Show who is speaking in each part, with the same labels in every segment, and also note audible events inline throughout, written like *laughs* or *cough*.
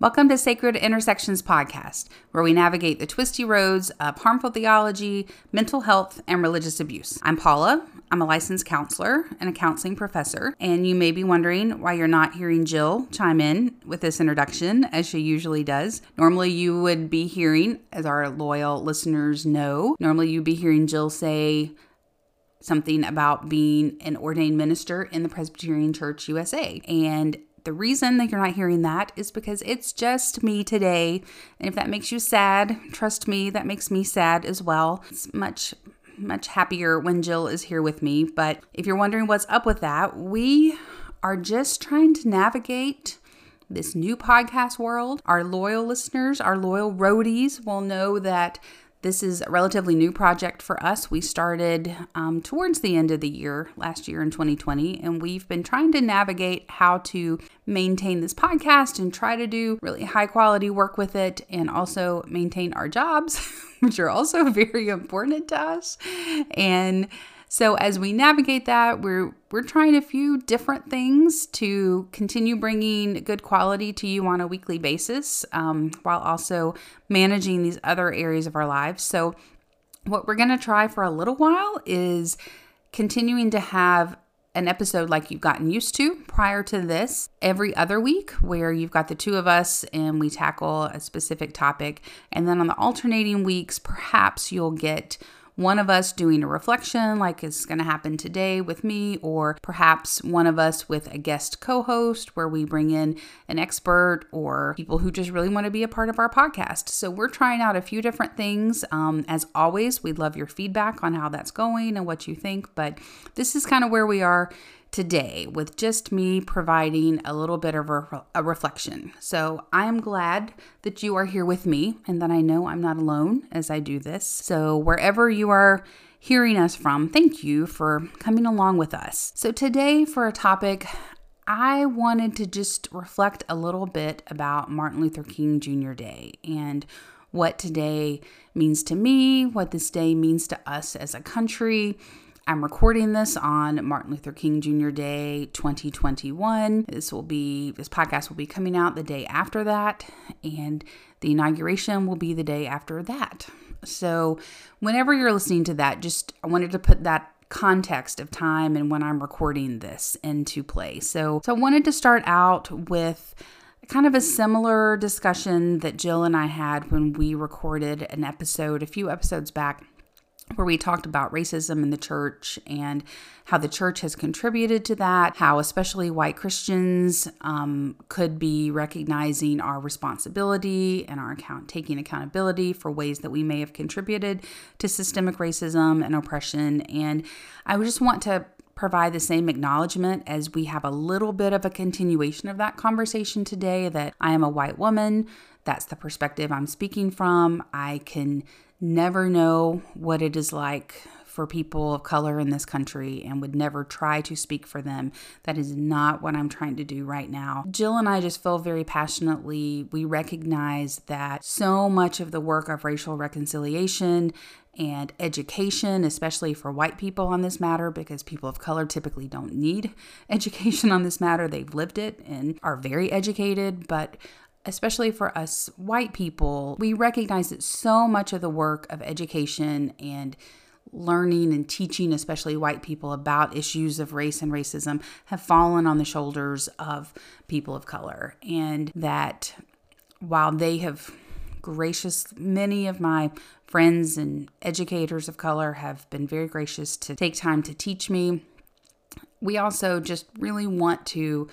Speaker 1: Welcome to Sacred Intersections Podcast, where we navigate the twisty roads of harmful theology, mental health, and religious abuse. I'm Paula. I'm a licensed counselor and a counseling professor, and you may be wondering why you're not hearing Jill chime in with this introduction as she usually does. Normally, you would be hearing, as our loyal listeners know, normally you'd be hearing Jill say, something about being an ordained minister in the Presbyterian Church USA. And the reason that you're not hearing that is because it's just me today. And if that makes you sad, trust me, that makes me sad as well. It's much, much happier when Jill is here with me. But if you're wondering what's up with that, we are just trying to navigate this new podcast world. Our loyal listeners, our loyal roadies will know that this is a relatively new project for us. We started um, towards the end of the year, last year in 2020, and we've been trying to navigate how to maintain this podcast and try to do really high quality work with it and also maintain our jobs, *laughs* which are also *laughs* very important to us. And so as we navigate that, we're we're trying a few different things to continue bringing good quality to you on a weekly basis, um, while also managing these other areas of our lives. So what we're to try for a little while is continuing to have an episode like you've gotten used to prior to this every other week, where you've got the two of us and we tackle a specific topic. And then on the alternating weeks, perhaps you'll get one of us doing a reflection, like is going to happen today with me, or perhaps one of us with a guest co host where we bring in an expert or people who just really want to be a part of our podcast. So we're trying out a few different things. Um, as always, we'd love your feedback on how that's going and what you think, but this is kind of where we are today with just me providing a little bit of a, a, reflection. So I'm glad that you are here with me and that I know I'm not alone as I do this. So wherever you are hearing us from, thank you for coming along with us. So today, for a topic, I wanted to just reflect a little bit about Martin Luther King Jr. Day and what today means to me, what this day means to us as a country I'm recording this on Martin Luther King Jr. Day 2021. This will be this podcast will be coming out the day after that and the inauguration will be the day after that. So, whenever you're listening to that, just I wanted to put that context of time and when I'm recording this into play. So, so I wanted to start out with kind of a similar discussion that Jill and I had when we recorded an episode a few episodes back where we talked about racism in the church and how the church has contributed to that, how especially white Christians um, could be recognizing our responsibility and our account taking accountability for ways that we may have contributed to systemic racism and oppression. And I just want to provide the same acknowledgement as we have a little bit of a continuation of that conversation today that I am a white woman. That's the perspective I'm speaking from. I can never know what it is like for people of color in this country and would never try to speak for them. That is not what I'm trying to do right now. Jill and I just feel very passionately, we recognize that so much of the work of racial reconciliation and education, especially for white people on this matter, because people of color typically don't need *laughs* education on this matter. They've lived it and are very educated, but especially for us white people, we recognize that so much of the work of education and learning and teaching, especially white people, about issues of race and racism have fallen on the shoulders of people of color. And that while they have gracious, many of my friends and educators of color have been very gracious to take time to teach me. We also just really want to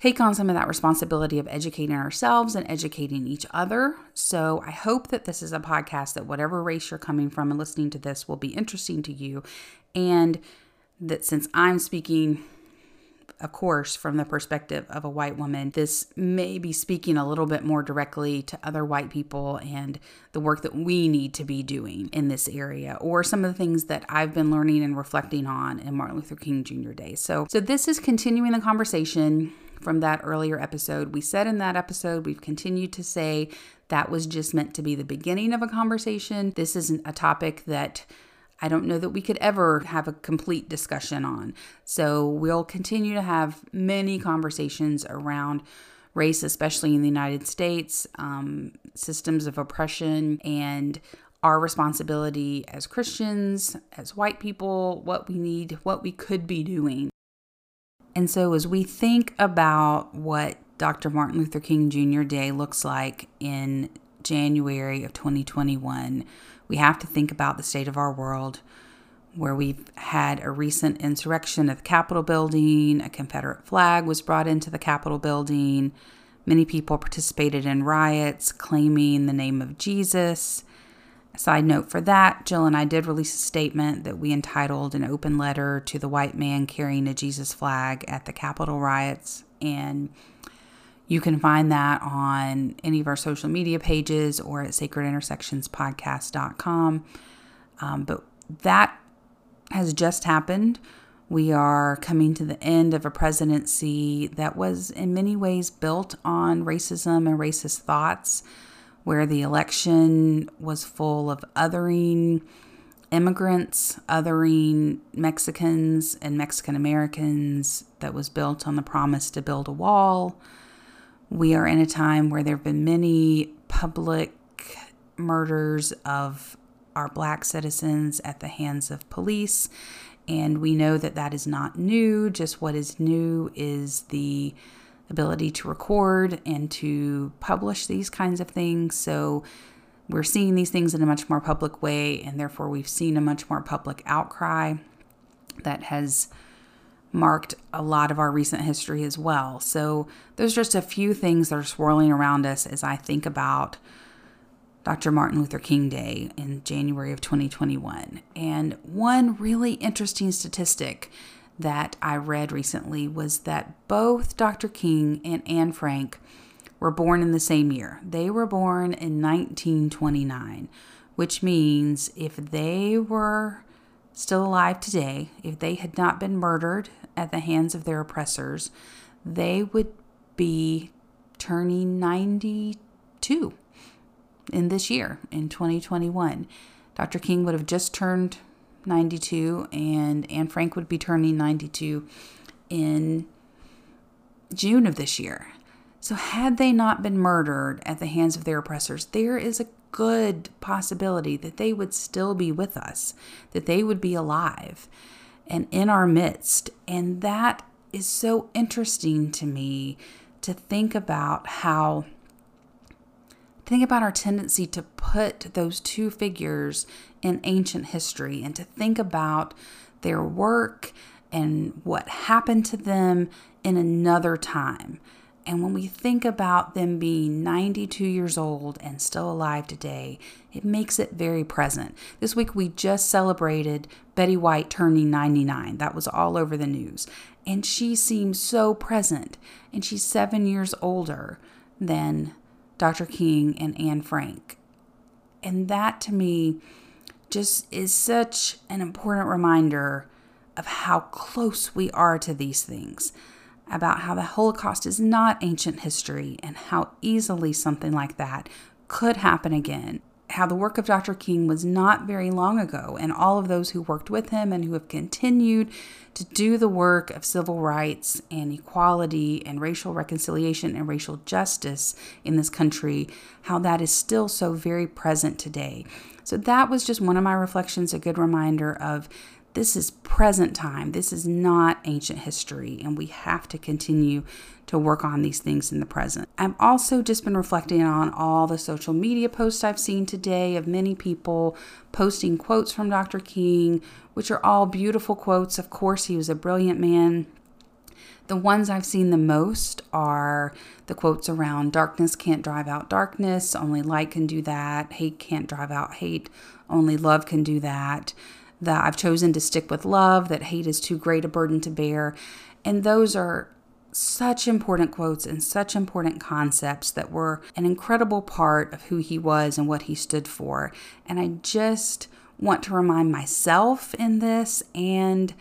Speaker 1: take on some of that responsibility of educating ourselves and educating each other. So I hope that this is a podcast that whatever race you're coming from and listening to this will be interesting to you. And that since I'm speaking of course, from the perspective of a white woman, this may be speaking a little bit more directly to other white people and the work that we need to be doing in this area, or some of the things that I've been learning and reflecting on in Martin Luther King Jr. Day. So, so this is continuing the conversation from that earlier episode. We said in that episode, we've continued to say that was just meant to be the beginning of a conversation. This isn't a topic that I don't know that we could ever have a complete discussion on. So we'll continue to have many conversations around race, especially in the United States, um, systems of oppression, and our responsibility as Christians, as white people, what we need, what we could be doing. And so, as we think about what Dr. Martin Luther King Jr. Day looks like in January of 2021, we have to think about the state of our world where we've had a recent insurrection at the Capitol building, a Confederate flag was brought into the Capitol building. Many people participated in riots claiming the name of Jesus. Side note for that, Jill and I did release a statement that we entitled An Open Letter to the White Man Carrying a Jesus Flag at the Capitol Riots. And you can find that on any of our social media pages or at sacredintersectionspodcast.com. Um, but that has just happened. We are coming to the end of a presidency that was, in many ways, built on racism and racist thoughts, where the election was full of othering immigrants, othering Mexicans and Mexican Americans, that was built on the promise to build a wall. We are in a time where there have been many public murders of our black citizens at the hands of police. And we know that that is not new. Just what is new is the ability to record and to publish these kinds of things. So we're seeing these things in a much more public way, and therefore we've seen a much more public outcry that has marked a lot of our recent history as well. So there's just a few things that are swirling around us as I think about Dr. Martin Luther King Day in January of 2021. And one really interesting statistic that I read recently was that both Dr. King and Anne Frank were born in the same year. They were born in 1929, which means if they were still alive today, if they had not been murdered at the hands of their oppressors, they would be turning 92 in this year, in 2021. Dr. King would have just turned 92, and Anne Frank would be turning 92 in June of this year. So, had they not been murdered at the hands of their oppressors, there is a good possibility that they would still be with us, that they would be alive and in our midst. And that is so interesting to me to think about how think about our tendency to put those two figures in ancient history and to think about their work and what happened to them in another time. And when we think about them being 92 years old and still alive today, it makes it very present. This week we just celebrated Betty White turning 99. That was all over the news. And she seems so present. And she's seven years older than Dr. King and Anne Frank. And that to me just is such an important reminder of how close we are to these things, about how the Holocaust is not ancient history and how easily something like that could happen again how the work of Dr. King was not very long ago, and all of those who worked with him and who have continued to do the work of civil rights and equality and racial reconciliation and racial justice in this country, how that is still so very present today. So, that was just one of my reflections, a good reminder of this is present time. This is not ancient history, and we have to continue to work on these things in the present. I've also just been reflecting on all the social media posts I've seen today of many people posting quotes from Dr. King, which are all beautiful quotes. Of course, he was a brilliant man. The ones I've seen the most are the quotes around darkness can't drive out darkness, only light can do that. Hate can't drive out hate, only love can do that. That I've chosen to stick with love, that hate is too great a burden to bear. And those are such important quotes and such important concepts that were an incredible part of who he was and what he stood for. And I just want to remind myself in this and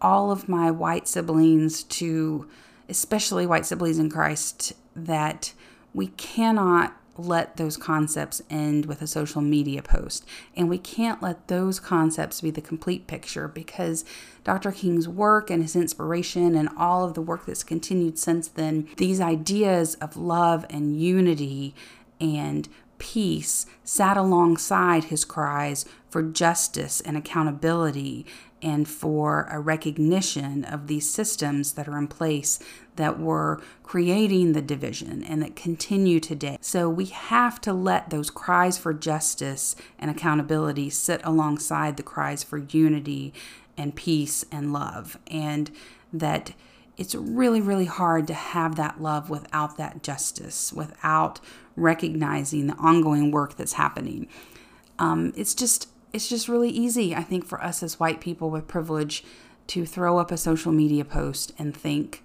Speaker 1: all of my white siblings to especially white siblings in Christ that we cannot let those concepts end with a social media post. And we can't let those concepts be the complete picture because Dr. King's work and his inspiration and all of the work that's continued since then, these ideas of love and unity and peace sat alongside his cries for justice and accountability and for a recognition of these systems that are in place that were creating the division and that continue today. So we have to let those cries for justice and accountability sit alongside the cries for unity and peace and love. And that it's really, really hard to have that love without that justice, without recognizing the ongoing work that's happening. Um, it's just it's just really easy, I think, for us as white people with privilege to throw up a social media post and think,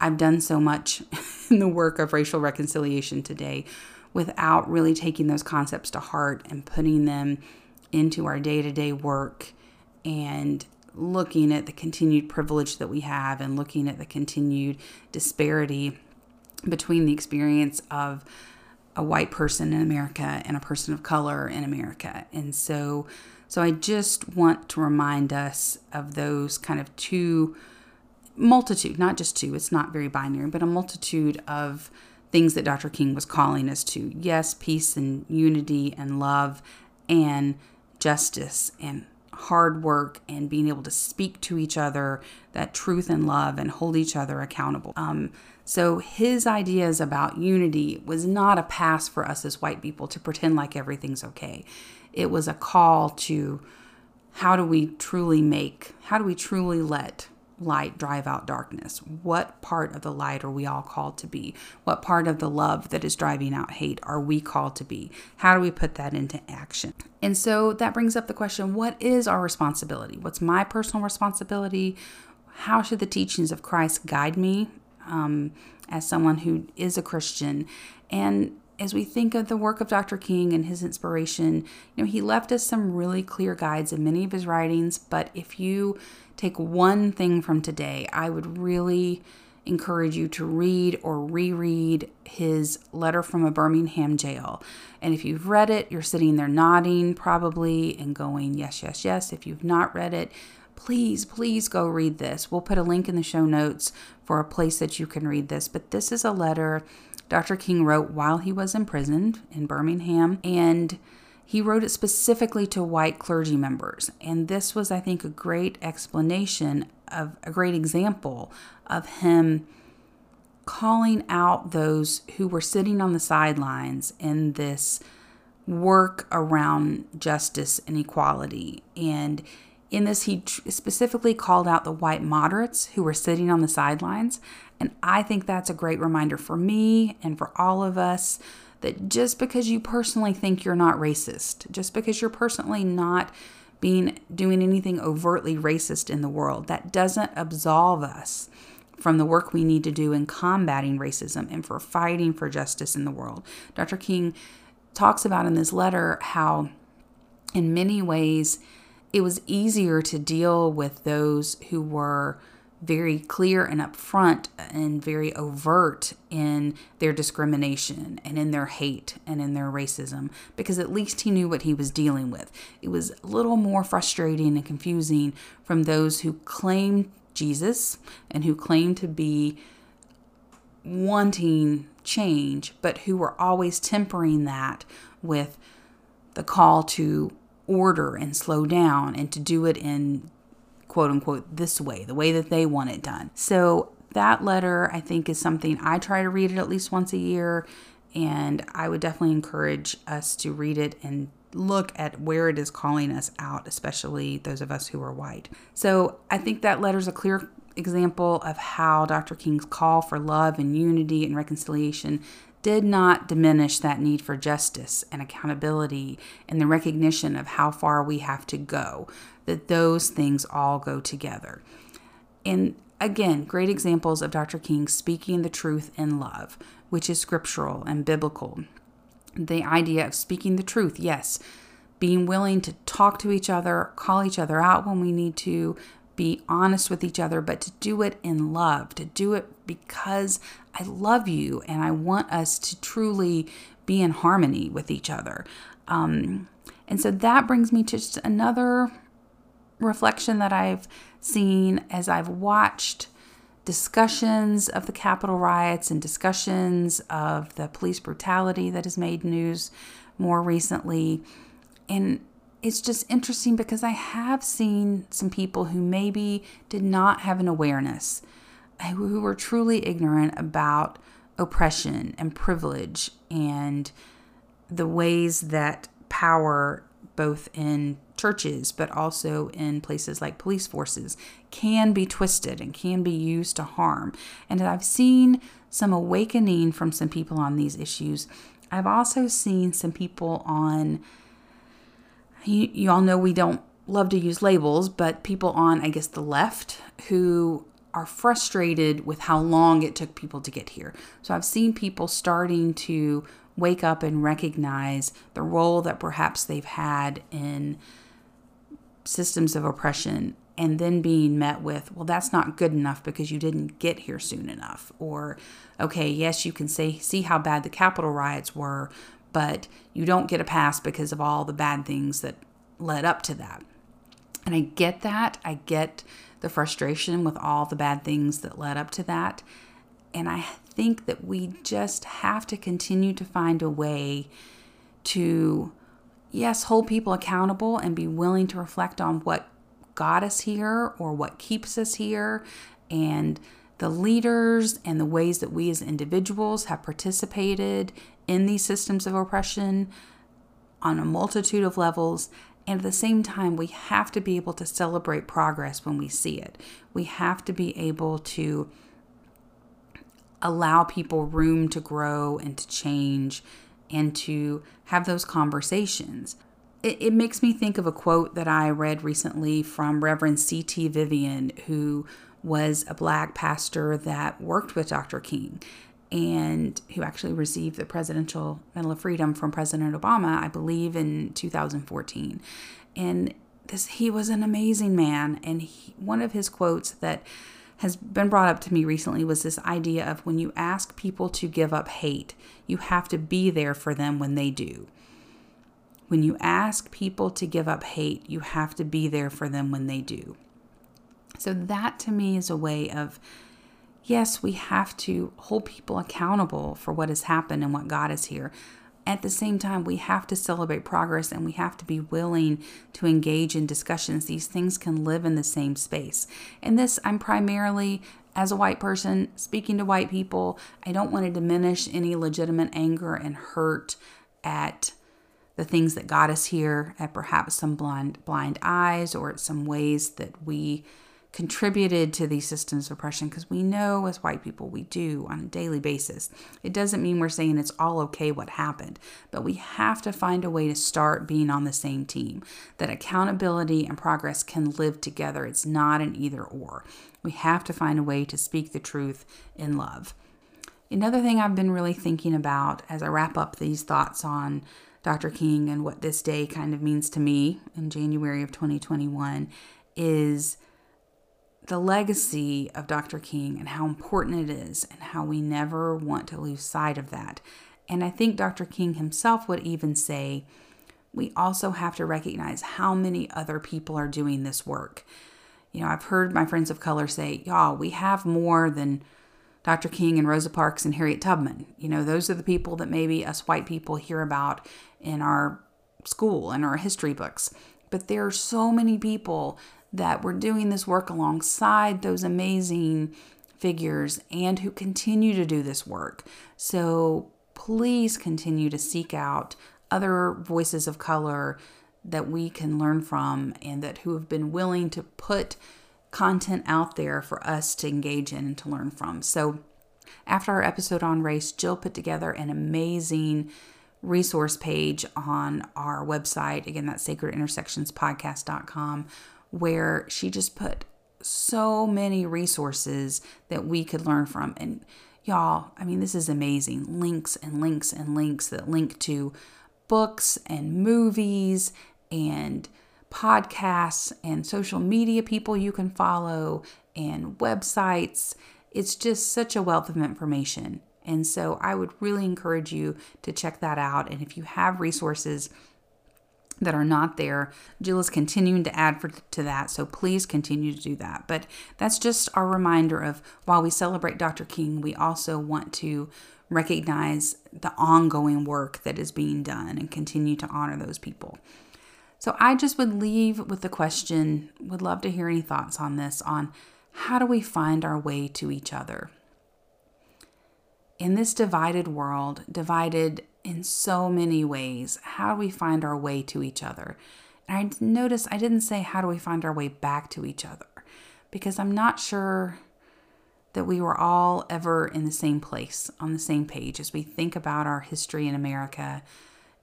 Speaker 1: I've done so much *laughs* in the work of racial reconciliation today without really taking those concepts to heart and putting them into our day to day work and looking at the continued privilege that we have and looking at the continued disparity between the experience of a white person in America and a person of color in America. And so so I just want to remind us of those kind of two multitude, not just two, it's not very binary, but a multitude of things that Dr. King was calling us to. Yes, peace and unity and love and justice and hard work and being able to speak to each other that truth and love and hold each other accountable. Um, so his ideas about unity was not a pass for us as white people to pretend like everything's okay. It was a call to how do we truly make, how do we truly let light drive out darkness? What part of the light are we all called to be? What part of the love that is driving out hate are we called to be? How do we put that into action? And so that brings up the question what is our responsibility? What's my personal responsibility? How should the teachings of Christ guide me um, as someone who is a Christian. And as we think of the work of Dr. King and his inspiration, you know, he left us some really clear guides in many of his writings. But if you take one thing from today, I would really encourage you to read or reread his letter from a Birmingham jail. And if you've read it, you're sitting there nodding probably and going, yes, yes, yes. If you've not read it, please, please go read this. We'll put a link in the show notes for a place that you can read this. But this is a letter Dr. King wrote while he was imprisoned in Birmingham. And he wrote it specifically to white clergy members. And this was, I think, a great explanation of a great example of him calling out those who were sitting on the sidelines in this work around justice and equality. And in this, he specifically called out the white moderates who were sitting on the sidelines. And I think that's a great reminder for me and for all of us that just because you personally think you're not racist, just because you're personally not being doing anything overtly racist in the world, that doesn't absolve us from the work we need to do in combating racism and for fighting for justice in the world. Dr. King talks about in this letter how, in many ways, it was easier to deal with those who were very clear and upfront and very overt in their discrimination and in their hate and in their racism because at least he knew what he was dealing with. It was a little more frustrating and confusing from those who claimed Jesus and who claimed to be wanting change, but who were always tempering that with the call to order and slow down and to do it in quote unquote this way, the way that they want it done. So that letter, I think, is something I try to read it at least once a year. And I would definitely encourage us to read it and look at where it is calling us out, especially those of us who are white. So I think that letter is a clear example of how Dr. King's call for love and unity and reconciliation did not diminish that need for justice and accountability and the recognition of how far we have to go, that those things all go together. And again, great examples of Dr. King speaking the truth in love, which is scriptural and biblical. The idea of speaking the truth, yes, being willing to talk to each other, call each other out when we need to, be honest with each other, but to do it in love, to do it because I love you and I want us to truly be in harmony with each other. Um, and so that brings me to just another reflection that I've seen as I've watched discussions of the Capitol riots and discussions of the police brutality that has made news more recently. And it's just interesting because I have seen some people who maybe did not have an awareness, who were truly ignorant about oppression and privilege and the ways that power, both in churches but also in places like police forces, can be twisted and can be used to harm. And I've seen some awakening from some people on these issues. I've also seen some people on, you, you all know we don't love to use labels, but people on, I guess, the left who are frustrated with how long it took people to get here. So I've seen people starting to wake up and recognize the role that perhaps they've had in systems of oppression and then being met with, well, that's not good enough because you didn't get here soon enough. Or, okay, yes, you can say, see how bad the Capitol riots were, but you don't get a pass because of all the bad things that led up to that. And I get that. I get the frustration with all the bad things that led up to that. And I think that we just have to continue to find a way to, yes, hold people accountable and be willing to reflect on what got us here or what keeps us here and the leaders and the ways that we as individuals have participated in these systems of oppression on a multitude of levels and at the same time, we have to be able to celebrate progress when we see it. We have to be able to allow people room to grow and to change and to have those conversations. It, it makes me think of a quote that I read recently from Reverend C.T. Vivian, who was a black pastor that worked with Dr. King and who actually received the Presidential Medal of Freedom from President Obama, I believe, in 2014. And this, he was an amazing man. And he, one of his quotes that has been brought up to me recently was this idea of when you ask people to give up hate, you have to be there for them when they do. When you ask people to give up hate, you have to be there for them when they do. So, that to me is a way of yes, we have to hold people accountable for what has happened and what God is here. At the same time, we have to celebrate progress and we have to be willing to engage in discussions. These things can live in the same space. And this, I'm primarily, as a white person, speaking to white people. I don't want to diminish any legitimate anger and hurt at the things that got us here, at perhaps some blind, blind eyes or at some ways that we contributed to these systems of oppression because we know as white people we do on a daily basis. It doesn't mean we're saying it's all okay what happened, but we have to find a way to start being on the same team. That accountability and progress can live together. It's not an either or. We have to find a way to speak the truth in love. Another thing I've been really thinking about as I wrap up these thoughts on Dr. King and what this day kind of means to me in January of 2021 is the legacy of Dr. King and how important it is, and how we never want to lose sight of that. And I think Dr. King himself would even say, we also have to recognize how many other people are doing this work. You know, I've heard my friends of color say, y'all, we have more than Dr. King and Rosa Parks and Harriet Tubman. You know, those are the people that maybe us white people hear about in our school and our history books. But there are so many people that were doing this work alongside those amazing figures and who continue to do this work. So please continue to seek out other voices of color that we can learn from and that who have been willing to put content out there for us to engage in and to learn from. So after our episode on race, Jill put together an amazing resource page on our website. Again, that's sacredintersectionspodcast.com, where she just put so many resources that we could learn from. And y'all, I mean, this is amazing. Links and links and links that link to books and movies and podcasts and social media people you can follow and websites. It's just such a wealth of information. And so I would really encourage you to check that out. And if you have resources that are not there, Jill is continuing to add for, to that. So please continue to do that. But that's just our reminder of while we celebrate Dr. King, we also want to recognize the ongoing work that is being done and continue to honor those people. So I just would leave with the question, would love to hear any thoughts on this on how do we find our way to each other? in this divided world, divided in so many ways, how do we find our way to each other? And I notice I didn't say how do we find our way back to each other because I'm not sure that we were all ever in the same place, on the same page as we think about our history in America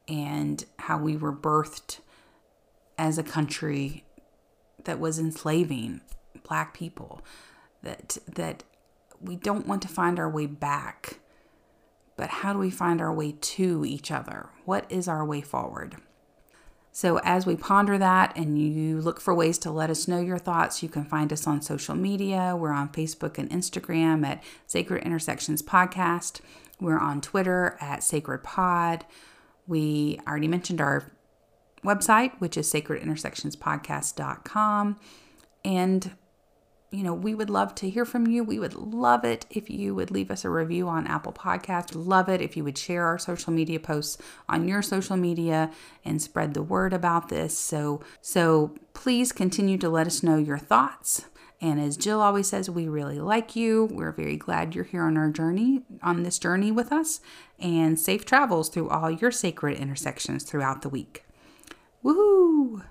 Speaker 1: and how we were birthed as a country that was enslaving black people that that we don't want to find our way back but how do we find our way to each other? What is our way forward? So, as we ponder that and you look for ways to let us know your thoughts, you can find us on social media. We're on Facebook and Instagram at Sacred Intersections Podcast. We're on Twitter at Sacred Pod. We already mentioned our website, which is sacredintersectionspodcast.com. And you know, we would love to hear from you. We would love it if you would leave us a review on Apple Podcast. Love it if you would share our social media posts on your social media and spread the word about this. So, so please continue to let us know your thoughts. And as Jill always says, we really like you. We're very glad you're here on our journey, on this journey with us, and safe travels through all your sacred intersections throughout the week. Woohoo!